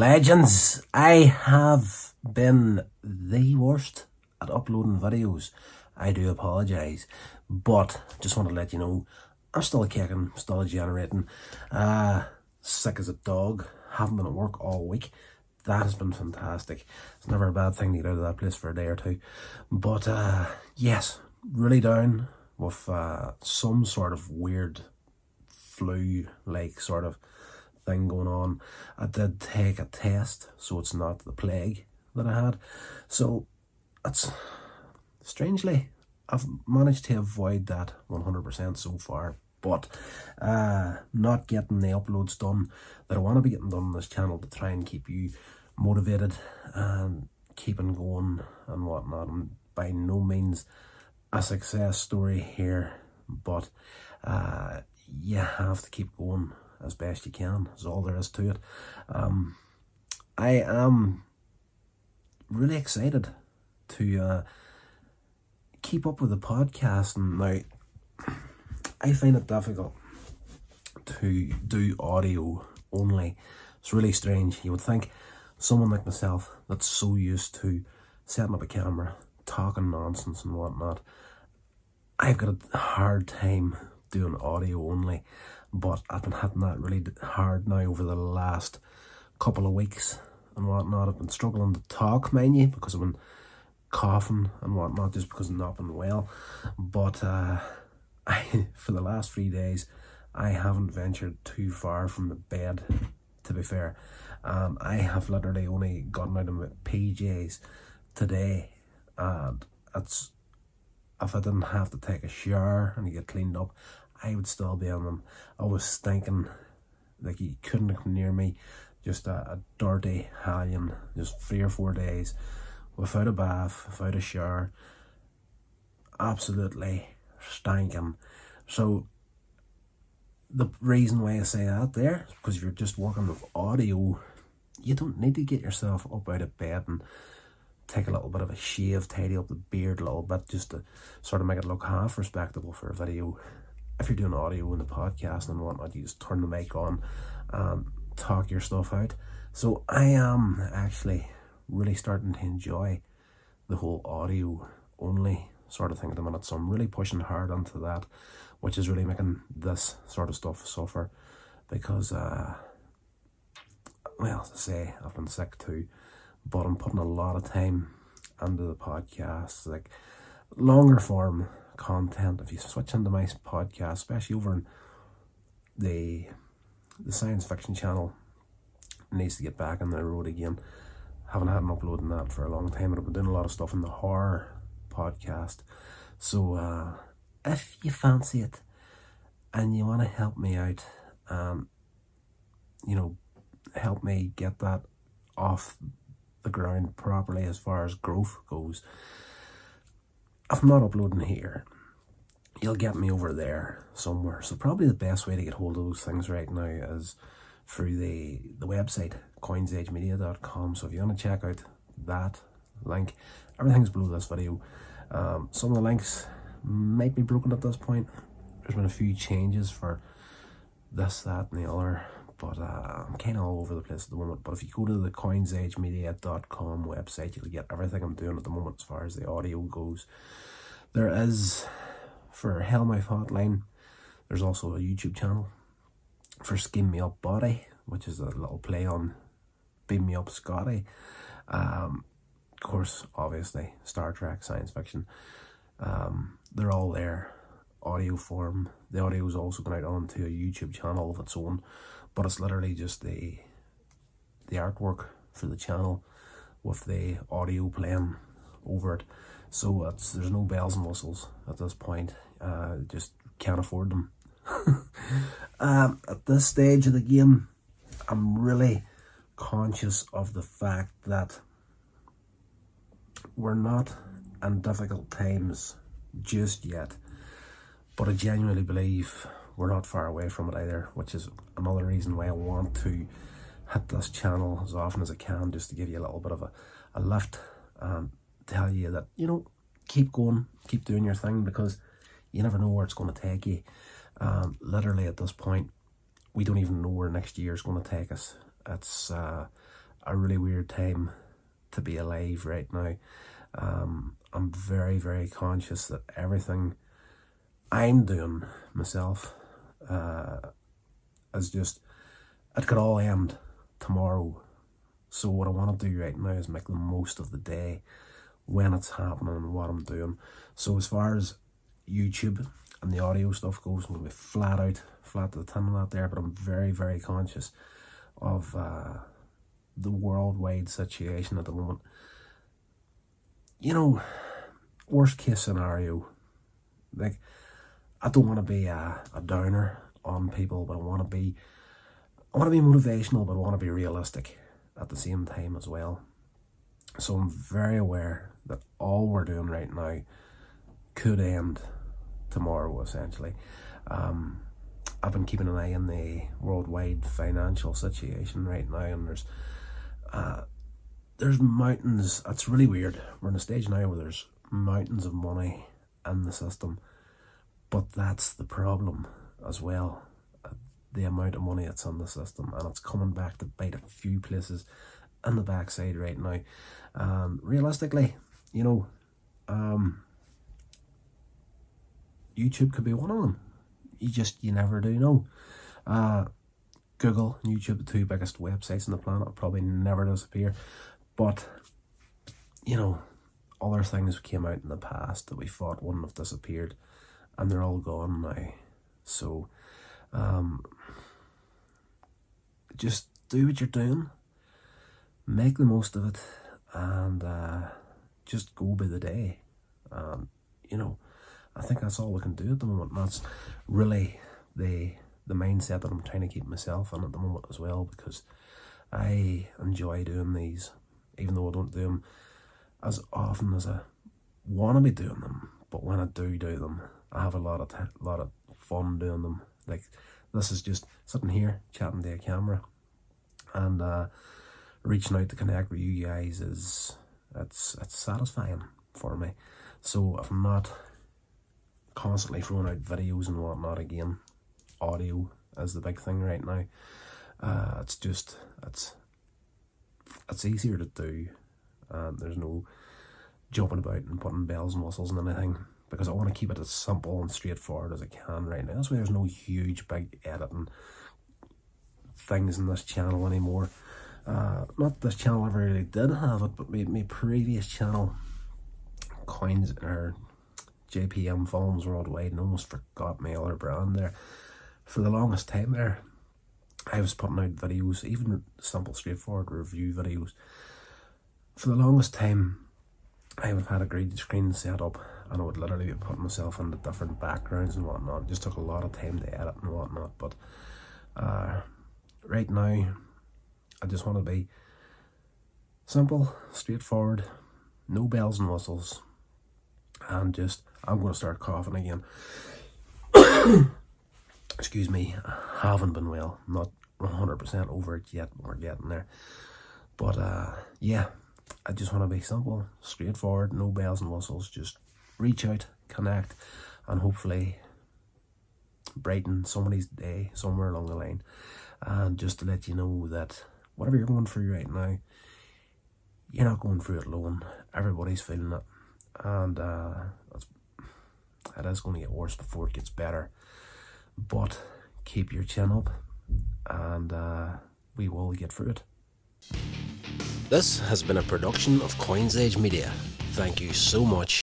Legends, I have been the worst at uploading videos. I do apologise, but just want to let you know I'm still kicking, still generating. Uh, sick as a dog, haven't been at work all week. That has been fantastic. It's never a bad thing to get out of that place for a day or two. But uh, yes, really down with uh, some sort of weird flu-like sort of thing going on. I did take a test, so it's not the plague that I had. So it's strangely, I've managed to avoid that 100% so far. But uh, not getting the uploads done that I want to be getting done on this channel to try and keep you motivated and keeping going and whatnot. I'm by no means a success story here, but uh, you have to keep going as best you can. Is all there is to it. Um, I am really excited to uh, keep up with the podcast, and now I find it difficult to do audio only. It's really strange. You would think someone like myself that's so used to setting up a camera, talking nonsense and whatnot, I've got a hard time doing audio only but I've been hitting that really hard now over the last couple of weeks and whatnot. I've been struggling to talk, you, because I've been coughing and whatnot, just because I've not been well. But uh, I, for the last three days, I haven't ventured too far from the bed, to be fair. Um, I have literally only gotten out of my PJs today, and it's if I didn't have to take a shower and get cleaned up, I would still be on them. I was stinking like he couldn't come near me. Just a, a dirty hellion, just three or four days without a bath, without a shower. Absolutely stinking. So the reason why I say that there is because you're just working with audio, you don't need to get yourself up out of bed and take a little bit of a shave, tidy up the beard a little bit just to sort of make it look half respectable for a video if you're doing audio in the podcast and whatnot, you just turn the mic on and talk your stuff out. So I am actually really starting to enjoy the whole audio only sort of thing at the minute. So I'm really pushing hard onto that, which is really making this sort of stuff suffer because, uh, well, to say, I've been sick too, but I'm putting a lot of time into the podcast, like longer form content, if you switch into my podcast, especially over in the the science fiction channel, needs to get back on the road again. Haven't had an upload in that for a long time, but I've been doing a lot of stuff in the horror podcast. So uh, if you fancy it and you want to help me out, um, you know, help me get that off the ground properly as far as growth goes I'm not uploading here, you'll get me over there somewhere. So probably the best way to get hold of those things right now is through the, the website, coinsagemedia.com. So if you want to check out that link, everything's below this video. Um, some of the links might be broken at this point. There's been a few changes for this, that, and the other. But uh, I'm kind of all over the place at the moment. But if you go to the coinsagemedia.com website, you'll get everything I'm doing at the moment as far as the audio goes. There is, for Hellmouth Hotline, there's also a YouTube channel for Skin Me Up Body, which is a little play on Beam Me Up Scotty. Um, of course, obviously, Star Trek, science fiction. Um, they're all there, audio form. The audio is also going out onto a YouTube channel of its own but it's literally just the the artwork for the channel with the audio playing over it. So it's there's no bells and whistles at this point. Uh just can't afford them. Um at this stage of the game i'm really conscious of the fact that we're not in difficult times just yet but i genuinely believe we're not far away from it either, which is another reason why I want to hit this channel as often as I can, just to give you a little bit of a, a lift and tell you that, you know, keep going, keep doing your thing because you never know where it's going to take you. Um, literally at this point, we don't even know where next year is going to take us. It's uh, a really weird time to be alive right now. Um, I'm very, very conscious that everything I'm doing myself uh, is just, it could all end tomorrow. So what I want to do right now is make the most of the day when it's happening and what I'm doing. So as far as YouTube and the audio stuff goes, I'm going to be flat out, flat to the tin that there, but I'm very, very conscious of uh, the worldwide situation at the moment. You know, worst case scenario, like, I don't want to be a, a downer on people, but I want to be, I want to be motivational, but I want to be realistic at the same time as well. So I'm very aware that all we're doing right now could end tomorrow, essentially. Um, I've been keeping an eye on the worldwide financial situation right now, and there's uh, there's mountains. It's really weird. We're in a stage now where there's mountains of money in the system, but that's the problem as well. Uh, the amount of money that's on the system, and it's coming back to bite a few places in the backside right now. Realistically, you know, um, YouTube could be one of them. You just, you never do know. Uh, Google and YouTube, the two biggest websites on the planet, will probably never disappear. But, you know, other things came out in the past that we thought wouldn't have disappeared, and they're all gone now. So, um, just do what you're doing, make the most of it, and uh, just go by the day. Um, you know, I think that's all we can do at the moment. That's really the the mindset that I'm trying to keep myself in at the moment as well because I enjoy doing these, even though I don't do them as often as I want to be doing them. But when I do do them, I have a lot of lot of fun doing them. Like this is just sitting here chatting to a camera, and uh, reaching out to connect with you guys is it's it's satisfying for me. So if I'm not constantly throwing out videos and whatnot again, audio is the big thing right now. Uh, it's just it's it's easier to do. Um, there's no jumping about and putting bells and whistles and anything because I want to keep it as simple and straightforward as I can right now. That's why there's no huge big editing things in this channel anymore. Uh, not this channel ever really did have it, but my, my previous channel, Coins or JPM Films Worldwide, and almost forgot my other brand there. For the longest time there, I was putting out videos, even simple, straightforward review videos. For the longest time, I have had a green screen set up and I would literally be putting myself into different backgrounds and whatnot. It just took a lot of time to edit and whatnot. But uh, right now, I just want to be simple, straightforward, no bells and whistles, and just I'm going to start coughing again. Excuse me, I haven't been well, not 100% over it yet, but we're getting there. But uh, yeah, I just want to be simple, straightforward, no bells and whistles, just reach out, connect, and hopefully brighten somebody's day somewhere along the line. And just to let you know that whatever you're going through right now, you're not going through it alone. Everybody's feeling it. And uh, it is going to get worse before it gets better. But keep your chin up and uh, we will get through it. This has been a production of Coins Age Media. Thank you so much